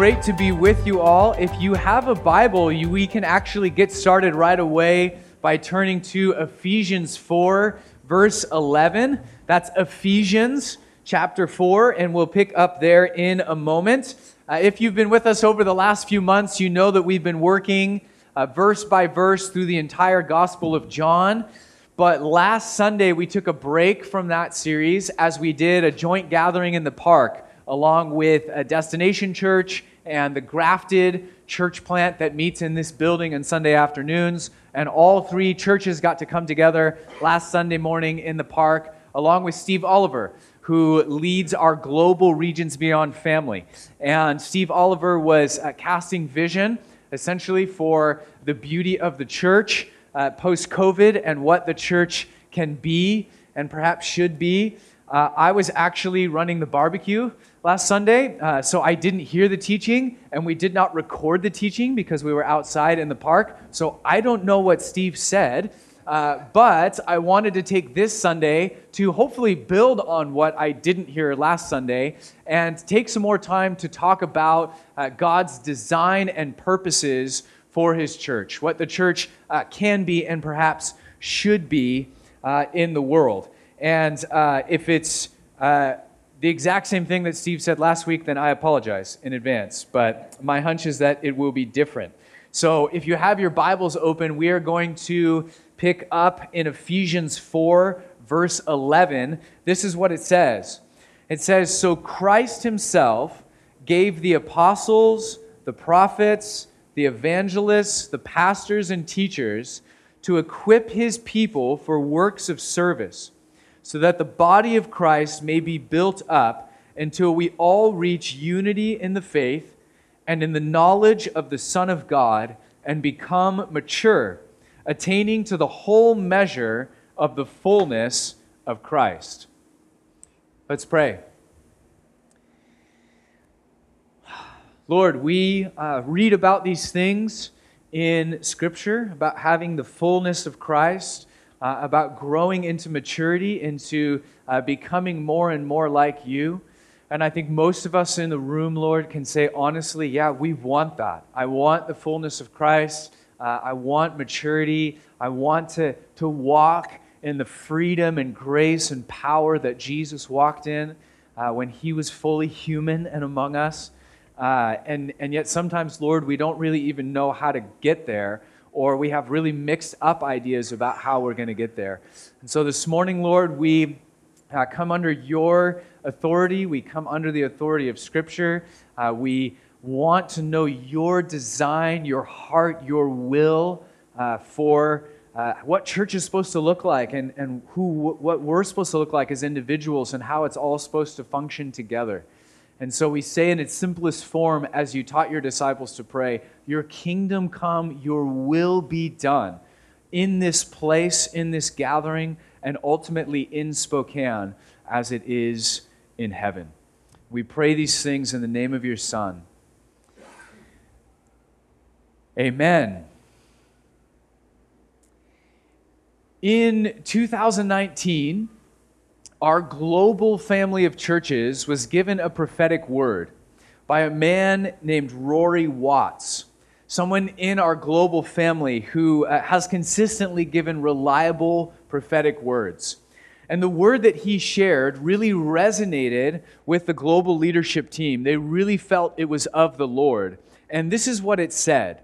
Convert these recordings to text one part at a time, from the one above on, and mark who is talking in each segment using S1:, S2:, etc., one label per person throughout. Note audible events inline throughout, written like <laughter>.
S1: great to be with you all. If you have a Bible, you, we can actually get started right away by turning to Ephesians 4, verse 11. That's Ephesians chapter 4, and we'll pick up there in a moment. Uh, if you've been with us over the last few months, you know that we've been working uh, verse by verse through the entire Gospel of John. But last Sunday, we took a break from that series as we did a joint gathering in the park along with a destination church and the grafted church plant that meets in this building on Sunday afternoons. And all three churches got to come together last Sunday morning in the park, along with Steve Oliver, who leads our Global Regions Beyond family. And Steve Oliver was uh, casting vision essentially for the beauty of the church uh, post COVID and what the church can be and perhaps should be. Uh, I was actually running the barbecue last Sunday, uh, so I didn't hear the teaching, and we did not record the teaching because we were outside in the park. So I don't know what Steve said, uh, but I wanted to take this Sunday to hopefully build on what I didn't hear last Sunday and take some more time to talk about uh, God's design and purposes for His church, what the church uh, can be and perhaps should be uh, in the world. And uh, if it's the exact same thing that Steve said last week, then I apologize in advance. But my hunch is that it will be different. So if you have your Bibles open, we are going to pick up in Ephesians 4, verse 11. This is what it says it says, So Christ himself gave the apostles, the prophets, the evangelists, the pastors, and teachers to equip his people for works of service so that the body of Christ may be built up until we all reach unity in the faith and in the knowledge of the Son of God and become mature, attaining to the whole measure of the fullness of Christ. Let's pray. Lord, we uh, read about these things in Scripture, about having the fullness of Christ uh, about growing into maturity, into uh, becoming more and more like you. And I think most of us in the room, Lord, can say honestly, yeah, we want that. I want the fullness of Christ. Uh, I want maturity. I want to, to walk in the freedom and grace and power that Jesus walked in uh, when he was fully human and among us. Uh, and, and yet, sometimes, Lord, we don't really even know how to get there or we have really mixed up ideas about how we're going to get there. And so this morning, Lord, we uh, come under your authority. We come under the authority of Scripture. Uh, we want to know your design, your heart, your will uh, for uh, what church is supposed to look like and, and who, what we're supposed to look like as individuals and how it's all supposed to function together. And so we say in its simplest form, as you taught your disciples to pray, Your kingdom come, your will be done in this place, in this gathering, and ultimately in Spokane as it is in heaven. We pray these things in the name of your Son. Amen. In 2019, our global family of churches was given a prophetic word by a man named Rory Watts, someone in our global family who uh, has consistently given reliable prophetic words. And the word that he shared really resonated with the global leadership team. They really felt it was of the Lord. And this is what it said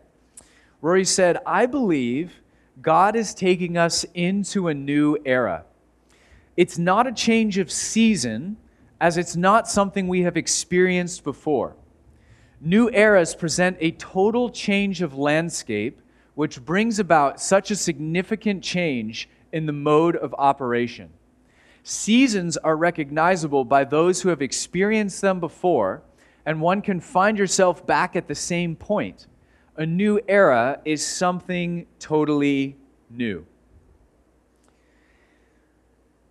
S1: Rory said, I believe God is taking us into a new era. It's not a change of season, as it's not something we have experienced before. New eras present a total change of landscape, which brings about such a significant change in the mode of operation. Seasons are recognizable by those who have experienced them before, and one can find yourself back at the same point. A new era is something totally new.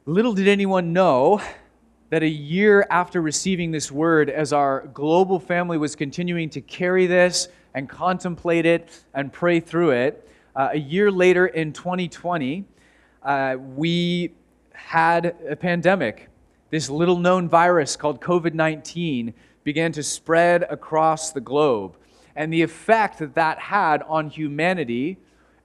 S1: Little did anyone know that a year after receiving this word, as our global family was continuing to carry this and contemplate it and pray through it, uh, a year later in 2020, uh, we had a pandemic, this little known virus called COVID 19 began to spread across the globe. And the effect that that had on humanity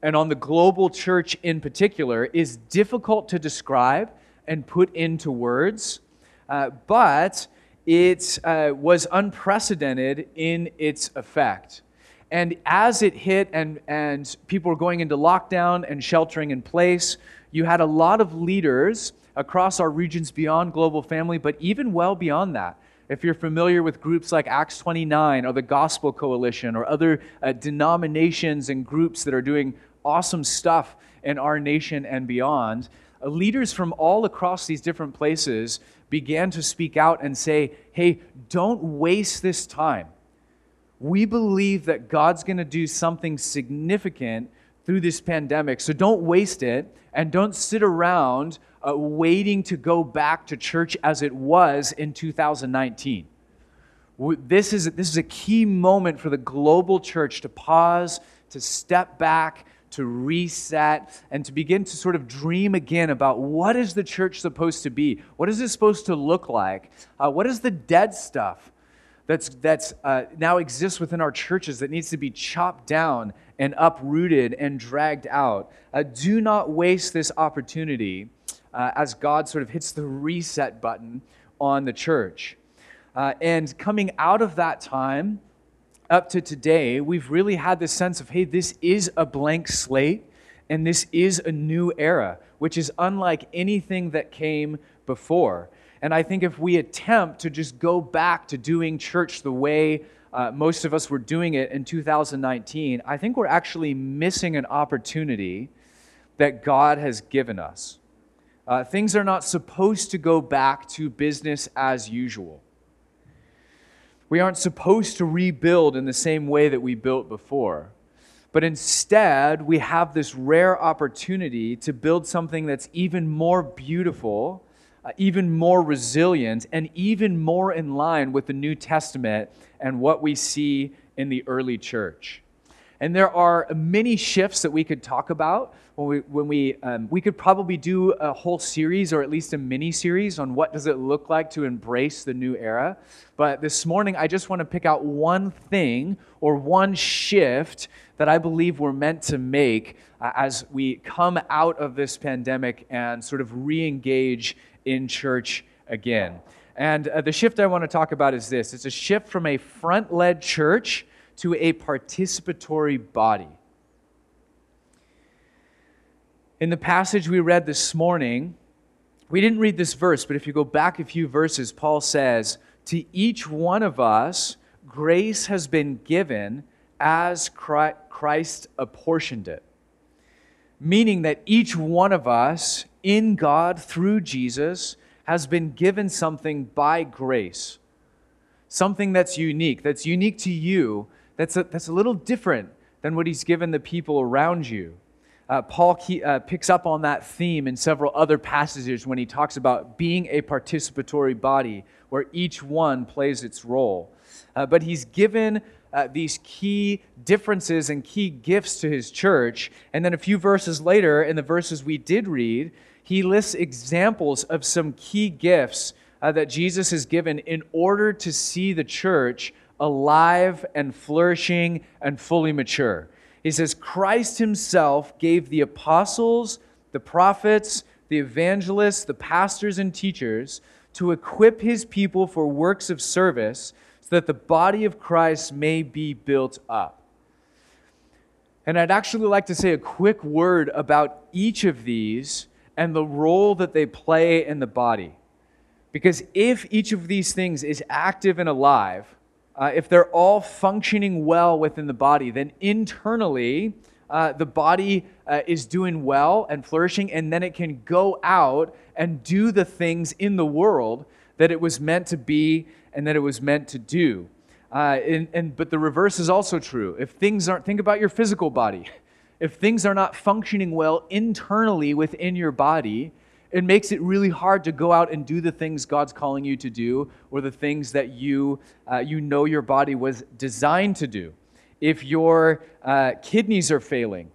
S1: and on the global church in particular is difficult to describe and put into words, uh, but it uh, was unprecedented in its effect. And as it hit and, and people were going into lockdown and sheltering in place, you had a lot of leaders across our regions beyond global family, but even well beyond that. If you're familiar with groups like Acts 29 or the Gospel Coalition or other uh, denominations and groups that are doing awesome stuff in our nation and beyond, leaders from all across these different places began to speak out and say, hey, don't waste this time. We believe that God's going to do something significant through this pandemic, so don't waste it and don't sit around uh, waiting to go back to church as it was in 2019. This is, this is a key moment for the global church to pause, to step back, to reset and to begin to sort of dream again about what is the church supposed to be? What is it supposed to look like? Uh, what is the dead stuff that's, that's uh, now exists within our churches that needs to be chopped down and uprooted and dragged out? Uh, do not waste this opportunity uh, as God sort of hits the reset button on the church. Uh, and coming out of that time, up to today, we've really had this sense of, hey, this is a blank slate and this is a new era, which is unlike anything that came before. And I think if we attempt to just go back to doing church the way uh, most of us were doing it in 2019, I think we're actually missing an opportunity that God has given us. Uh, things are not supposed to go back to business as usual. We aren't supposed to rebuild in the same way that we built before. But instead, we have this rare opportunity to build something that's even more beautiful, uh, even more resilient, and even more in line with the New Testament and what we see in the early church. And there are many shifts that we could talk about when we, when we, um, we could probably do a whole series or at least a mini series on what does it look like to embrace the new era. But this morning, I just want to pick out one thing or one shift that I believe we're meant to make uh, as we come out of this pandemic and sort of re engage in church again. And uh, the shift I want to talk about is this it's a shift from a front led church to a participatory body. In the passage we read this morning, we didn't read this verse, but if you go back a few verses, Paul says, To each one of us, grace has been given as Christ apportioned it. Meaning that each one of us in God through Jesus has been given something by grace. Something that's unique, that's unique to you, that's a, that's a little different than what he's given the people around you. Uh, Paul key, uh, picks up on that theme in several other passages when he talks about being a participatory body where each one plays its role. Uh, but he's given uh, these key differences and key gifts to his church. And then a few verses later, in the verses we did read, he lists examples of some key gifts uh, that Jesus has given in order to see the church alive and flourishing and fully mature. He says, Christ himself gave the apostles, the prophets, the evangelists, the pastors, and teachers to equip his people for works of service so that the body of Christ may be built up. And I'd actually like to say a quick word about each of these and the role that they play in the body. Because if each of these things is active and alive, uh, if they're all functioning well within the body, then internally, uh, the body uh, is doing well and flourishing, and then it can go out and do the things in the world that it was meant to be and that it was meant to do. Uh, and, and, but the reverse is also true. If things aren't, think about your physical body. <laughs> If things are not functioning well internally within your body, it makes it really hard to go out and do the things God's calling you to do or the things that you, uh, you know your body was designed to do. If your uh, kidneys are failing,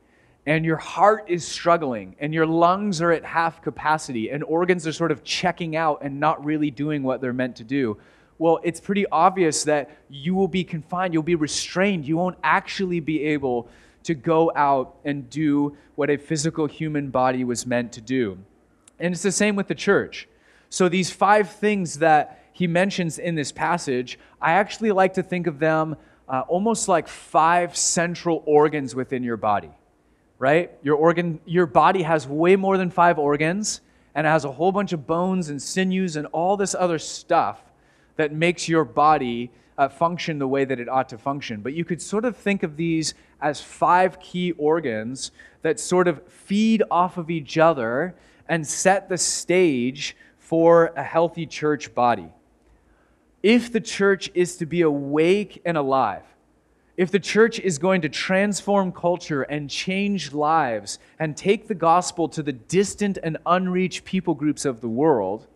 S1: and your heart is struggling, and your lungs are at half capacity, and organs are sort of checking out and not really doing what they're meant to do, well, it's pretty obvious that you will be confined, you'll be restrained, you won't actually be able to go out and do what a physical human body was meant to do. And it's the same with the church. So, these five things that he mentions in this passage, I actually like to think of them uh, almost like five central organs within your body, right? Your, organ, your body has way more than five organs and it has a whole bunch of bones and sinews and all this other stuff that makes your body uh, function the way that it ought to function. But you could sort of think of these as five key organs that sort of feed off of each other and set the stage for a healthy church body. If the church is to be awake and alive, if the church is going to transform culture and change lives and take the gospel to the distant and unreached people groups of the world,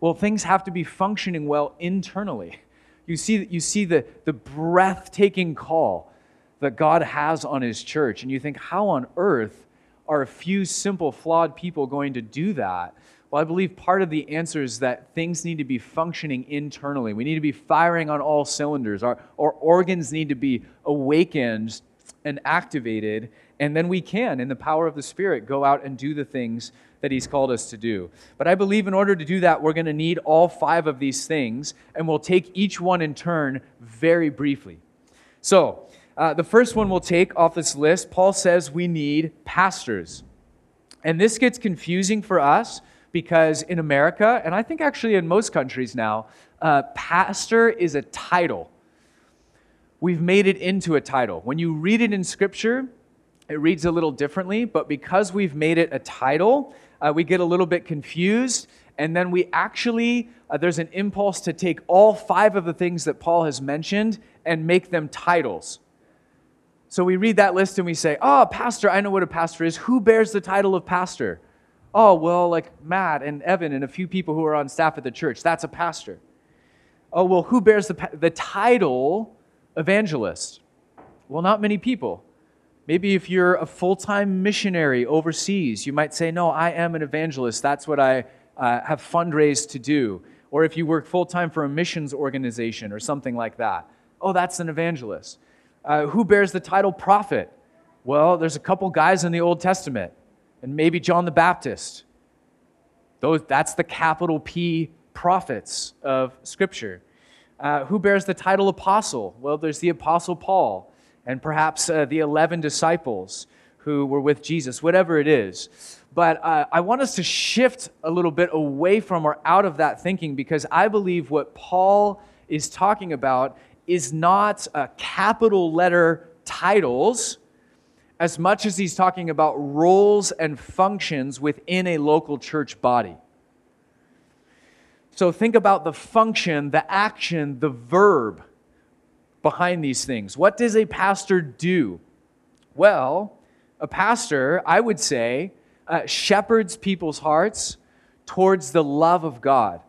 S1: well, things have to be functioning well internally. You see, you see the, the breathtaking call that God has on his church, and you think, how on earth are a few simple, flawed people going to do that? Well, I believe part of the answer is that things need to be functioning internally. We need to be firing on all cylinders. Our, our organs need to be awakened and activated, and then we can, in the power of the Spirit, go out and do the things that He's called us to do. But I believe in order to do that, we're going to need all five of these things, and we'll take each one in turn very briefly. So, uh, the first one we'll take off this list, Paul says we need pastors. And this gets confusing for us because in America, and I think actually in most countries now, uh, pastor is a title. We've made it into a title. When you read it in Scripture, it reads a little differently, but because we've made it a title, uh, we get a little bit confused. And then we actually, uh, there's an impulse to take all five of the things that Paul has mentioned and make them titles. So we read that list and we say, Oh, pastor, I know what a pastor is. Who bears the title of pastor? Oh, well, like Matt and Evan and a few people who are on staff at the church. That's a pastor. Oh, well, who bears the, the title evangelist? Well, not many people. Maybe if you're a full time missionary overseas, you might say, No, I am an evangelist. That's what I uh, have fundraised to do. Or if you work full time for a missions organization or something like that, oh, that's an evangelist. Uh, who bears the title prophet? Well, there's a couple guys in the Old Testament and maybe John the Baptist. Those, that's the capital P prophets of Scripture. Uh, who bears the title apostle? Well, there's the Apostle Paul, and perhaps uh, the 11 disciples who were with Jesus, whatever it is. But uh, I want us to shift a little bit away from or out of that thinking because I believe what Paul is talking about is not a capital letter titles as much as he's talking about roles and functions within a local church body. So think about the function, the action, the verb behind these things. What does a pastor do? Well, a pastor, I would say, uh, shepherds people's hearts towards the love of God.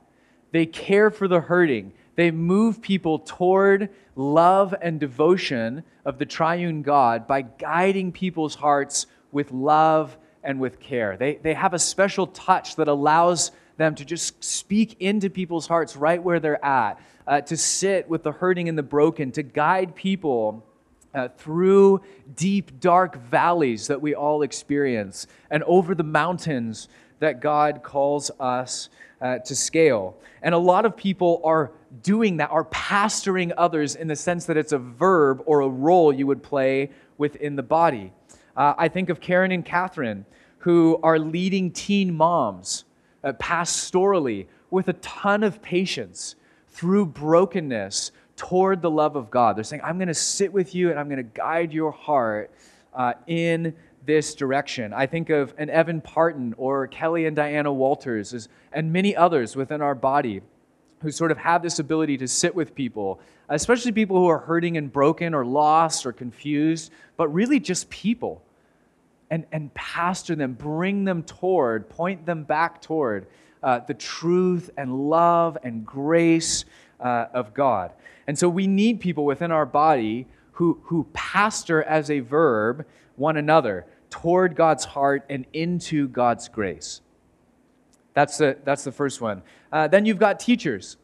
S1: They care for the hurting. They move people toward love and devotion of the triune God by guiding people's hearts with love and with care. They, they have a special touch that allows them to just speak into people's hearts right where they're at, uh, to sit with the hurting and the broken, to guide people uh, through deep, dark valleys that we all experience, and over the mountains that God calls us uh, to scale. And a lot of people are doing that, are pastoring others in the sense that it's a verb or a role you would play within the body. Uh, I think of Karen and Catherine, who are leading teen moms uh, pastorally with a ton of patience through brokenness toward the love of God. They're saying, I'm going to sit with you and I'm going to guide your heart uh, in this direction. I think of an Evan Parton or Kelly and Diana Walters and many others within our body who sort of have this ability to sit with people, especially people who are hurting and broken or lost or confused, but really just people, and, and pastor them, bring them toward, point them back toward uh, the truth and love and grace uh, of God. And so we need people within our body who, who pastor as a verb one another toward God's heart and into God's grace. That's the, that's the first one. Uh, then you've got teachers.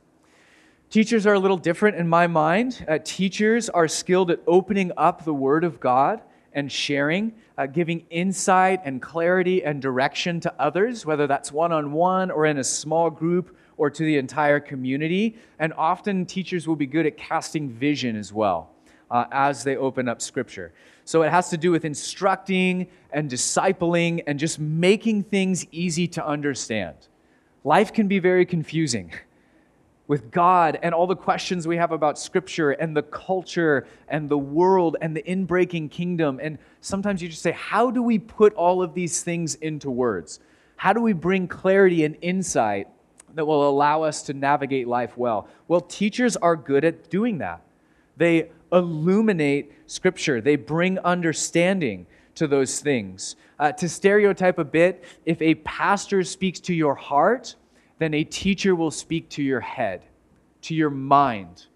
S1: Teachers are a little different in my mind. Uh, teachers are skilled at opening up the Word of God and sharing, uh, giving insight and clarity and direction to others, whether that's one on one or in a small group or to the entire community. And often teachers will be good at casting vision as well uh, as they open up Scripture. So it has to do with instructing and discipling and just making things easy to understand. Life can be very confusing. <laughs> with God and all the questions we have about Scripture and the culture and the world and the inbreaking kingdom. And sometimes you just say, How do we put all of these things into words? How do we bring clarity and insight that will allow us to navigate life well? Well, teachers are good at doing that. They illuminate Scripture, they bring understanding to those things. Uh, to stereotype a bit, if a pastor speaks to your heart, then a teacher will speak to your head, to your mind,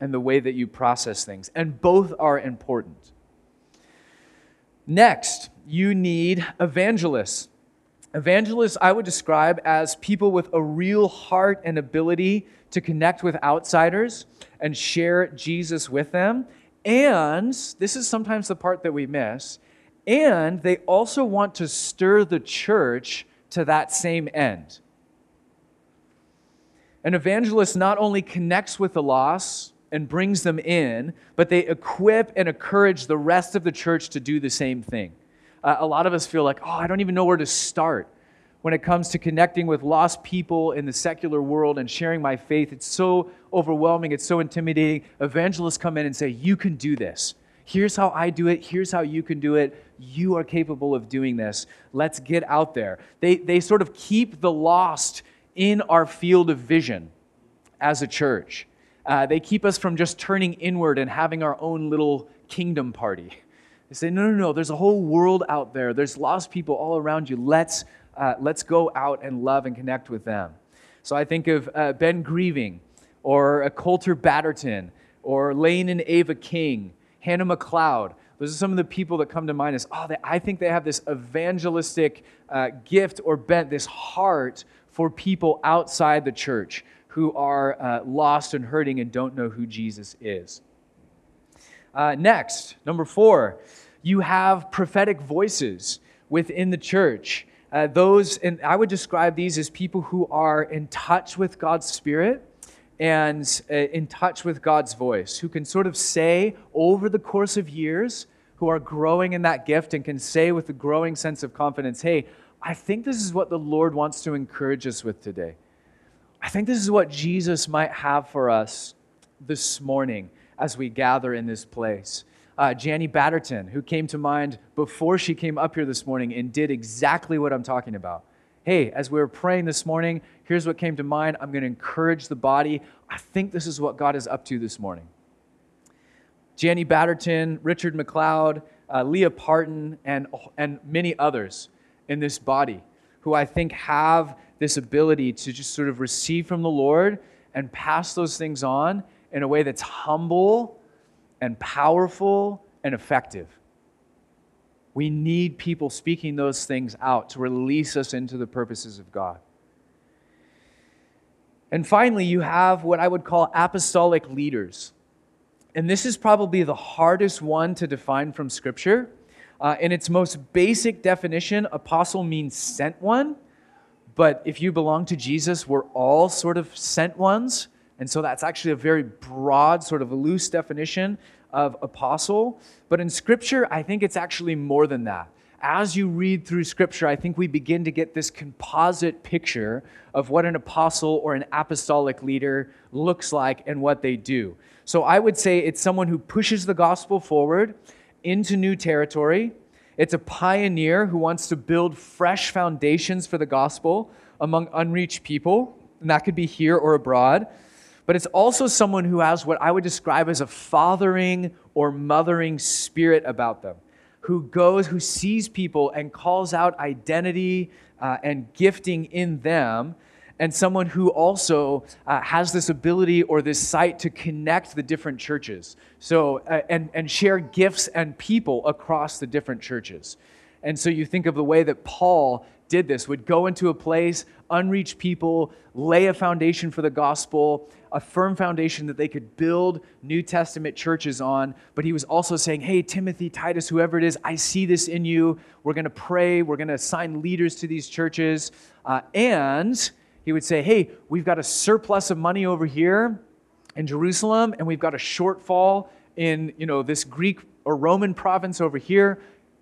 S1: and the way that you process things. And both are important. Next, you need evangelists. Evangelists, I would describe as people with a real heart and ability to connect with outsiders and share Jesus with them. And this is sometimes the part that we miss. And they also want to stir the church to that same end. An evangelist not only connects with the lost and brings them in, but they equip and encourage the rest of the church to do the same thing. Uh, a lot of us feel like, oh, I don't even know where to start when it comes to connecting with lost people in the secular world and sharing my faith. It's so overwhelming, it's so intimidating. Evangelists come in and say, You can do this. Here's how I do it. Here's how you can do it. You are capable of doing this. Let's get out there. They, they sort of keep the lost in our field of vision as a church. Uh, they keep us from just turning inward and having our own little kingdom party. They say, no, no, no, there's a whole world out there. There's lost people all around you. Let's, uh, let's go out and love and connect with them. So I think of uh, Ben Grieving or a Colter Batterton or Lane and Ava King, Hannah McLeod. Those are some of the people that come to mind as, oh, they, I think they have this evangelistic uh, gift or bent, this heart for people outside the church who are uh, lost and hurting and don't know who Jesus is. Uh, next, number four, you have prophetic voices within the church. Uh, those, and I would describe these as people who are in touch with God's Spirit and uh, in touch with God's voice, who can sort of say over the course of years, who are growing in that gift and can say with a growing sense of confidence, hey, I think this is what the Lord wants to encourage us with today. I think this is what Jesus might have for us this morning as we gather in this place. Uh, Batterton, who came to mind before she came up here this morning and did exactly what I'm talking about. Hey, as we were praying this morning, here's what came to mind. I'm going to encourage the body. I think this is what God is up to this morning. Janny Batterton, Richard McLeod, uh, Leah Parton, and, and many others in this body who I think have this ability to just sort of receive from the Lord and pass those things on in a way that's humble and powerful and effective. We need people speaking those things out to release us into the purposes of God. And finally, you have what I would call apostolic leaders. And this is probably the hardest one to define from Scripture uh, in its most basic definition, apostle means sent one. But if you belong to Jesus, we're all sort of sent ones. And so that's actually a very broad, sort of loose definition of apostle. But in Scripture, I think it's actually more than that. As you read through Scripture, I think we begin to get this composite picture of what an apostle or an apostolic leader looks like and what they do. So I would say it's someone who pushes the gospel forward into new territory. It's a pioneer who wants to build fresh foundations for the gospel among unreached people, and that could be here or abroad. But it's also someone who has what I would describe as a fathering or mothering spirit about them, who goes, who sees people and calls out identity uh, and gifting in them and someone who also uh, has this ability or this sight to connect the different churches. So uh, and, and share gifts and people across the different churches. And so you think of the way that paul did this, would go into a place, unreached people, lay a foundation for the gospel, a firm foundation that they could build New Testament churches on. But he was also saying, Hey, Timothy, Titus, whoever it is, I see this in you. We're going to pray. We're going to assign leaders to these churches. Uh, and he would say, Hey, we've got a surplus of money over here in Jerusalem, and we've got a shortfall in you know this Greek or Roman province over here.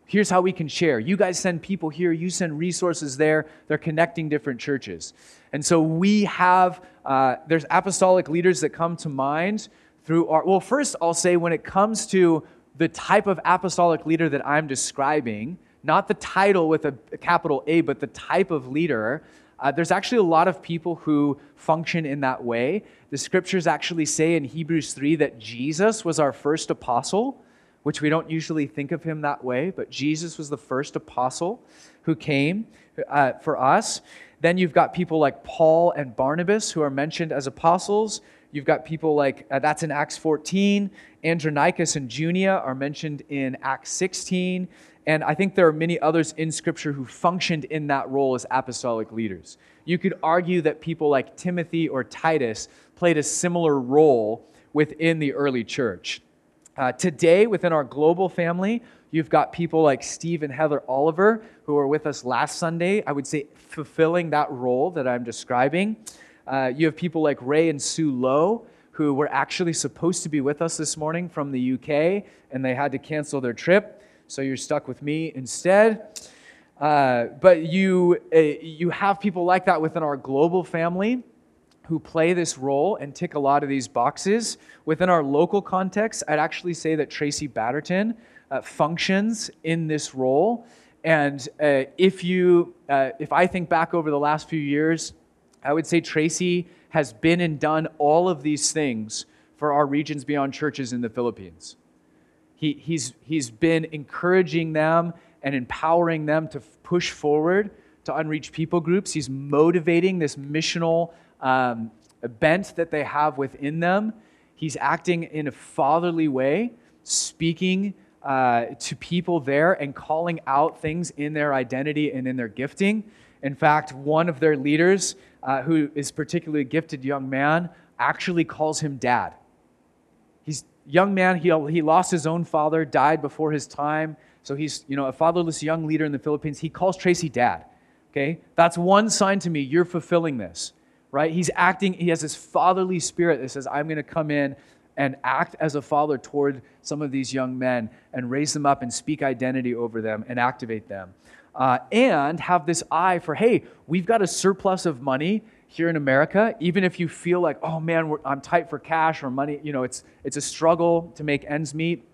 S1: Here's how we can share. You guys send people here, you send resources there. They're connecting different churches. And so we have, uh, there's apostolic leaders that come to mind through our, well, first I'll say when it comes to the type of apostolic leader that I'm describing, not the title with a, capital A, but the type of leader, uh, there's actually a lot of people who function in that way. The scriptures actually say in Hebrews 3 that Jesus was our first apostle which we don't usually think of him that way, but Jesus was the first apostle who came uh, for us. Then you've got people like Paul and Barnabas who are mentioned as apostles. You've got people like, uh, that's in Acts 14. Andronicus and Junia are mentioned in Acts 16. And I think there are many others in Scripture who functioned in that role as apostolic leaders. You could argue that people like Timothy or Titus played a similar role within the early church. Uh, today, within our global family, you've got people like Steve and Heather Oliver, who were with us last Sunday, I would say fulfilling that role that I'm describing. Uh, you have people like Ray and Sue Lowe, who were actually supposed to be with us this morning from the UK, and they had to cancel their trip. So you're stuck with me instead. Uh, but you, uh, you have people like that within our global family who play this role and tick a lot of these boxes. Within our local context, I'd actually say that Tracy Batterton uh, functions in this role. And uh, if you, uh, if I think back over the last few years, I would say Tracy has been and done all of these things for our Regions Beyond churches in the Philippines. He, he's, he's been encouraging them and empowering them to push forward to unreached people groups. He's motivating this missional um, bent that they have within them. He's acting in a fatherly way, speaking uh, to people there and calling out things in their identity and in their gifting. In fact, one of their leaders, uh, who is particularly gifted young man, actually calls him dad. He's young man. He, he lost his own father, died before his time. So he's you know a fatherless young leader in the Philippines. He calls Tracy dad. Okay, that's one sign to me you're fulfilling this right? He's acting, he has this fatherly spirit that says, I'm going to come in and act as a father toward some of these young men and raise them up and speak identity over them and activate them. Uh, and have this eye for, hey, we've got a surplus of money here in America, even if you feel like, oh man, I'm tight for cash or money, you know, it's, it's a struggle to make ends meet.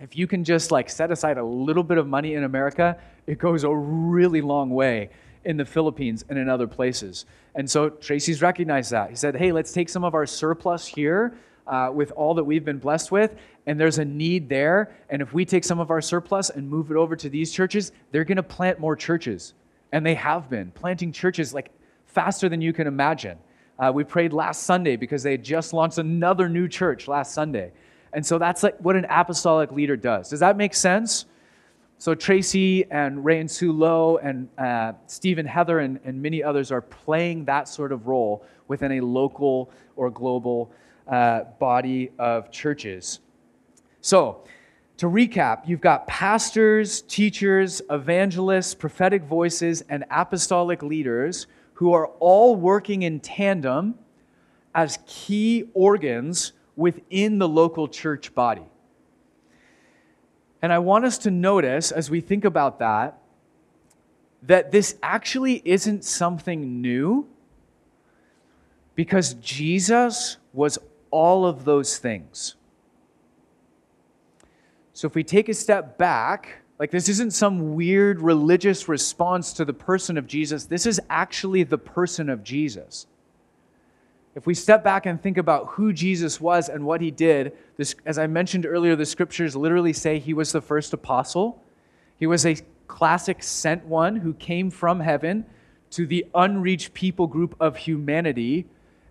S1: If you can just like set aside a little bit of money in America, it goes a really long way in the Philippines and in other places. And so Tracy's recognized that. He said, hey, let's take some of our surplus here uh, with all that we've been blessed with, and there's a need there. And if we take some of our surplus and move it over to these churches, they're going to plant more churches. And they have been planting churches like faster than you can imagine. Uh, we prayed last Sunday because they had just launched another new church last Sunday. And so that's like what an apostolic leader does. Does that make sense? So Tracy and Ray and Sue Lowe and uh, Steve and Heather and, and many others are playing that sort of role within a local or global uh, body of churches. So, to recap, you've got pastors, teachers, evangelists, prophetic voices, and apostolic leaders who are all working in tandem as key organs within the local church body. And I want us to notice as we think about that, that this actually isn't something new because Jesus was all of those things. So if we take a step back, like this isn't some weird religious response to the person of Jesus, this is actually the person of Jesus. If we step back and think about who Jesus was and what he did, this, as I mentioned earlier, the scriptures literally say he was the first apostle. He was a classic sent one who came from heaven to the unreached people group of humanity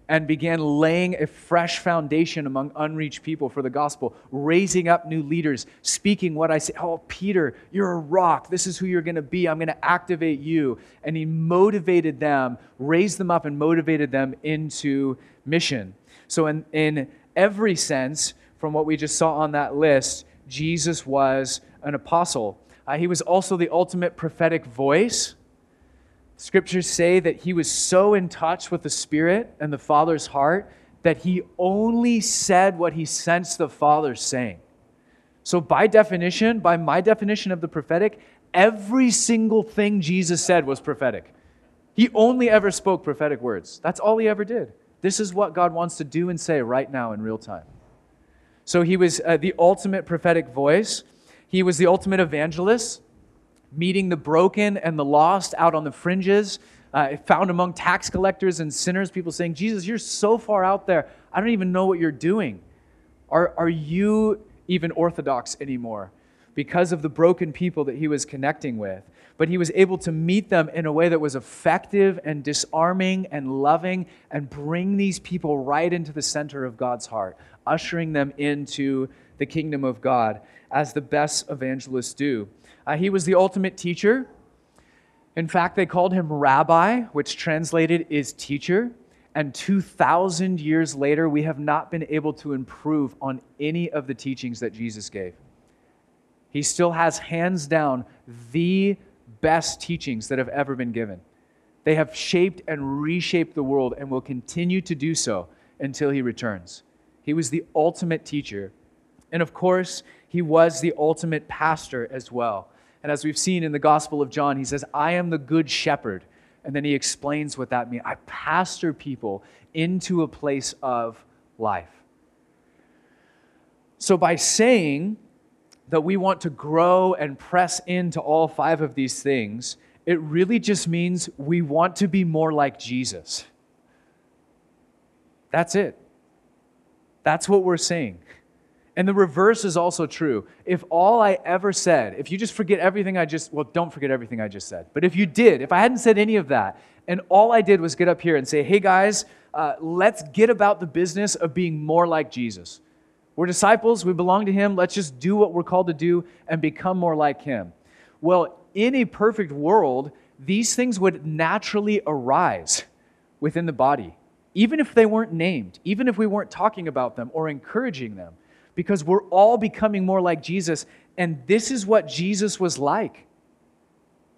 S1: and began laying a fresh foundation among unreached people for the gospel, raising up new leaders, speaking what I say. Oh, Peter, you're a rock. This is who you're going to be. I'm going to activate you. And he motivated them, raised them up, and motivated them into mission. So, in, in every sense, from what we just saw on that list, Jesus was an apostle. Uh, he was also the ultimate prophetic voice. Scriptures say that he was so in touch with the Spirit and the Father's heart that he only said what he sensed the Father saying. So, by definition, by my definition of the prophetic, every single thing Jesus said was prophetic. He only ever spoke prophetic words. That's all he ever did. This is what God wants to do and say right now in real time. So, he was uh, the ultimate prophetic voice. He was the ultimate evangelist, meeting the broken and the lost out on the fringes, uh, found among tax collectors and sinners, people saying, Jesus, you're so far out there, I don't even know what you're doing. Are, are you even orthodox anymore? Because of the broken people that he was connecting with. But he was able to meet them in a way that was effective and disarming and loving and bring these people right into the center of God's heart, ushering them into the kingdom of God as the best evangelists do. Uh, he was the ultimate teacher. In fact, they called him rabbi, which translated is teacher. And 2,000 years later, we have not been able to improve on any of the teachings that Jesus gave. He still has, hands down, the best teachings that have ever been given. They have shaped and reshaped the world and will continue to do so until he returns. He was the ultimate teacher. And of course, he was the ultimate pastor as well. And as we've seen in the Gospel of John, he says, I am the good shepherd. And then he explains what that means. I pastor people into a place of life. So by saying that we want to grow and press into all five of these things, it really just means we want to be more like Jesus. That's it. That's what we're saying. And the reverse is also true. If all I ever said, if you just forget everything I just, well, don't forget everything I just said. But if you did, if I hadn't said any of that, and all I did was get up here and say, hey guys, uh, let's get about the business of being more like Jesus. We're disciples, we belong to Him, let's just do what we're called to do and become more like Him. Well, in a perfect world, these things would naturally arise within the body, even if they weren't named, even if we weren't talking about them or encouraging them because we're all becoming more like Jesus. And this is what Jesus was like.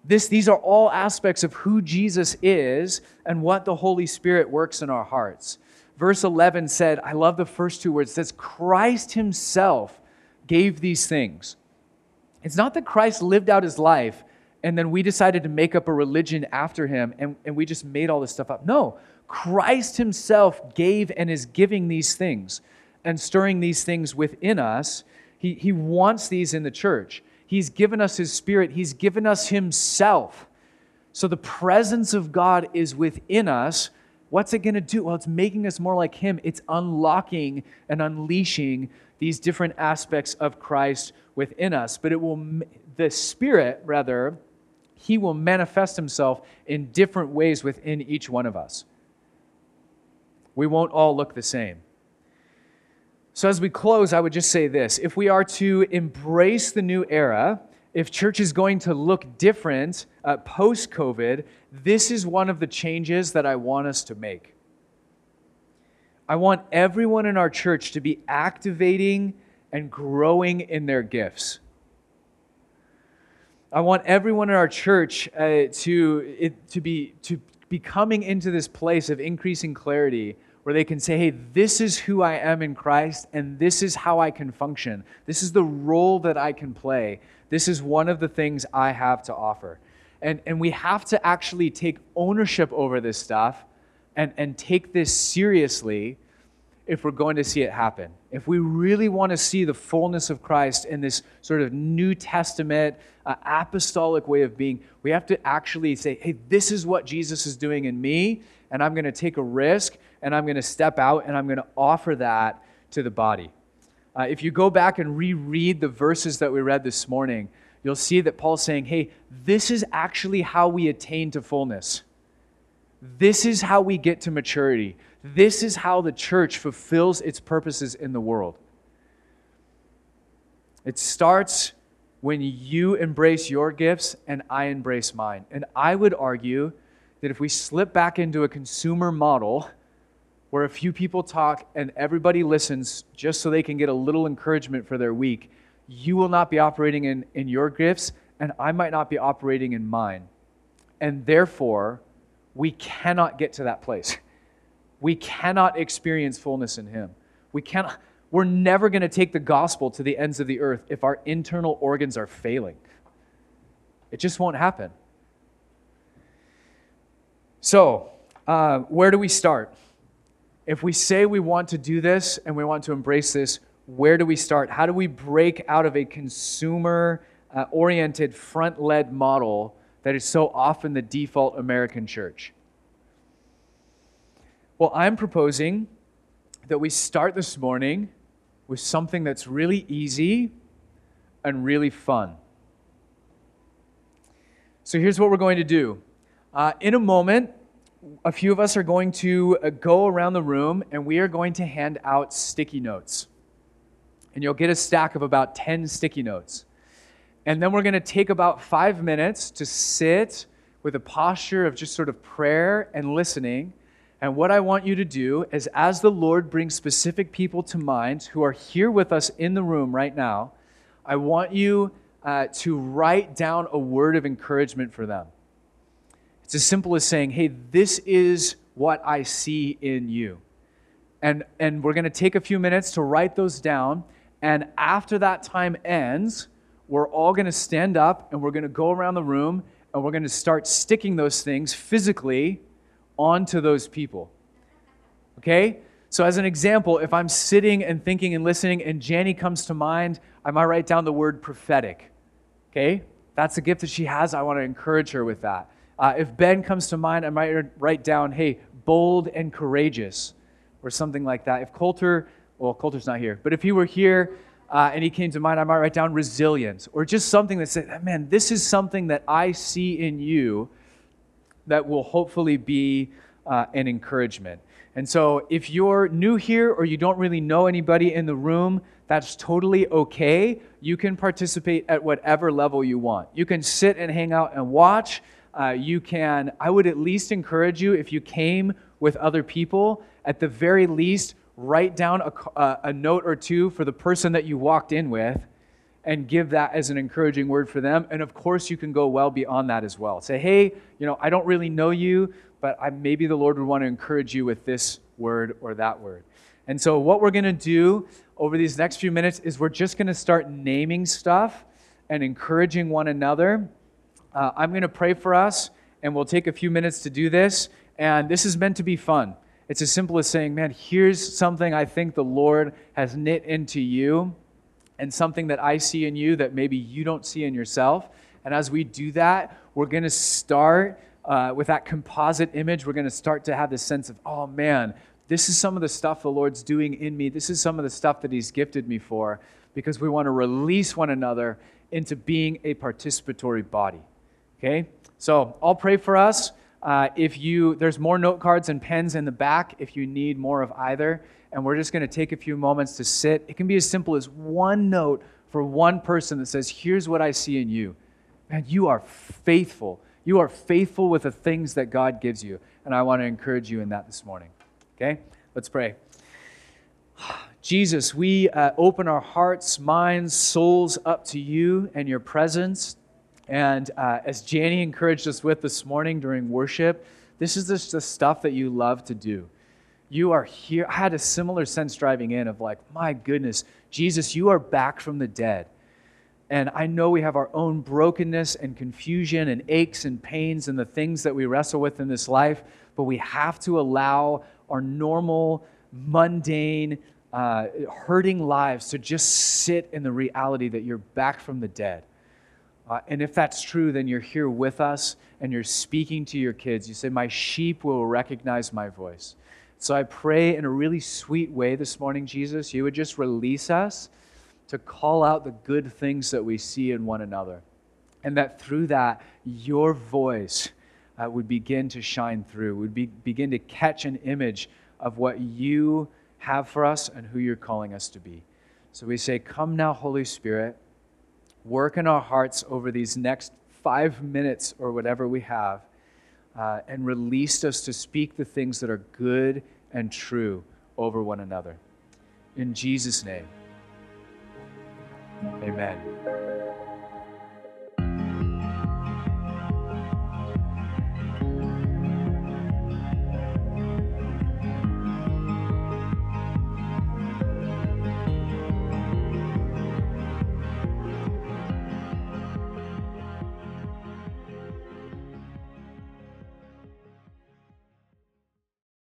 S1: This, these are all aspects of who Jesus is and what the Holy Spirit works in our hearts. Verse 11 said, I love the first two words, it says, Christ Himself gave these things. It's not that Christ lived out His life and then we decided to make up a religion after Him and, and we just made all this stuff up. No, Christ Himself gave and is giving these things and stirring these things within us. He, he wants these in the church. He's given us His Spirit, He's given us Himself. So the presence of God is within us. What's it going to do? Well, it's making us more like Him. It's unlocking and unleashing these different aspects of Christ within us. But it will, the Spirit, rather, He will manifest Himself in different ways within each one of us. We won't all look the same. So, as we close, I would just say this if we are to embrace the new era, if church is going to look different uh, post COVID, this is one of the changes that I want us to make. I want everyone in our church to be activating and growing in their gifts. I want everyone in our church uh, to, it, to, be, to be coming into this place of increasing clarity where they can say, hey, this is who I am in Christ, and this is how I can function. This is the role that I can play. This is one of the things I have to offer. And, and we have to actually take ownership over this stuff and, and take this seriously if we're going to see it happen. If we really want to see the fullness of Christ in this sort of New Testament, uh, apostolic way of being, we have to actually say, hey, this is what Jesus is doing in me, and I'm going to take a risk and I'm going to step out and I'm going to offer that to the body. Uh, if you go back and reread the verses that we read this morning, you'll see that Paul's saying, hey, this is actually how we attain to fullness. This is how we get to maturity. This is how the church fulfills its purposes in the world. It starts when you embrace your gifts and I embrace mine. And I would argue that if we slip back into a consumer model where a few people talk and everybody listens just so they can get a little encouragement for their week, you will not be operating in, in your gifts and I might not be operating in mine. And therefore, we cannot get to that place. We cannot experience fullness in Him. We cannot, we're never going to take the gospel to the ends of the earth if our internal organs are failing. It just won't happen. So, uh, where do we start? If we say we want to do this and we want to embrace this, where do we start? How do we break out of a consumer uh, oriented, front led model that is so often the default American church? Well, I'm proposing that we start this morning with something that's really easy and really fun. So here's what we're going to do. Uh, in a moment, a few of us are going to uh, go around the room and we are going to hand out sticky notes. And you'll get a stack of about 10 sticky notes. And then we're going to take about five minutes to sit with a posture of just sort of prayer and listening and what I want you to do is, as the Lord brings specific people to mind who are here with us in the room right now, I want you uh, to write down a word of encouragement for them. It's as simple as saying, Hey, this is what I see in you. And, and we're going to take a few minutes to write those down. And after that time ends, we're all going to stand up and we're going to go around the room and we're going to start sticking those things physically onto those people. Okay? So, as an example, if I'm sitting and thinking and listening and Janny comes to mind, I might write down the word prophetic. Okay? That's a gift that she has. I want to encourage her with that. Uh, if Ben comes to mind, I might write down, hey, bold and courageous, or something like that. If Coulter, well, Coulter's not here, but if he were here uh, and he came to mind, I might write down resilience, or just something that said, man, this is something that I see in you that will hopefully be uh, an encouragement. And so, if you're new here or you don't really know anybody in the room, that's totally okay. You can participate at whatever level you want. You can sit and hang out and watch. Uh, you can, I would at least encourage you, if you came with other people, at the very least, write down a, a note or two for the person that you walked in with and give that as an encouraging word for them. And of course, you can go well beyond that as well. Say, hey, you know, I don't really know you, but I, maybe the Lord would want to encourage you with this word or that word. And so, what we're going to do over these next few minutes is we're just going to start naming stuff and encouraging one another. Uh, I'm going to pray for us, and we'll take a few minutes to do this. And this is meant to be fun. It's as simple as saying, man, here's something I think the Lord has knit into you and something that I see in you that maybe you don't see in yourself. And as we do that, we're going to start uh, with that composite image. We're going to start to have this sense of, oh man, this is some of the stuff the Lord's doing in me. This is some of the stuff that He's gifted me for because we want to release one another into being a participatory body. Okay? So I'll pray for us. Uh, if you, there's more note cards and pens in the back if you need more of either and we're just going to take a few moments to sit. It can be as simple as one note for one person that says, Here's what I see in you. Man, you are faithful. You are faithful with the things that God gives you. And I want to encourage you in that this morning. Okay? Let's pray. <sighs> Jesus, we uh, open our hearts, minds, souls up to you and your presence. And uh, as Janie encouraged us with this morning during worship, this is just the stuff that you love to do you are here. I had a similar sense driving in of like, my goodness, Jesus, you are back from the dead. And I know we have our own brokenness and confusion and aches and pains and the things that we wrestle with in this life, but we have to allow our normal, mundane, uh, hurting lives to just sit in the reality that you're back from the dead. Uh, and if that's true, then you're here with us and you're speaking to your kids. You say, My sheep will recognize my voice. So I pray in a really sweet way this morning, Jesus, you would just release us to call out the good things that we see in one another. And that through that, your voice uh, would begin to shine through, would be, begin to catch an image of what you have for us and who you're calling us to be. So we say, Come now, Holy Spirit, work in our hearts over these next five minutes or whatever we have, uh, and release us to speak the things that are good and true over one another. In Jesus' name, amen.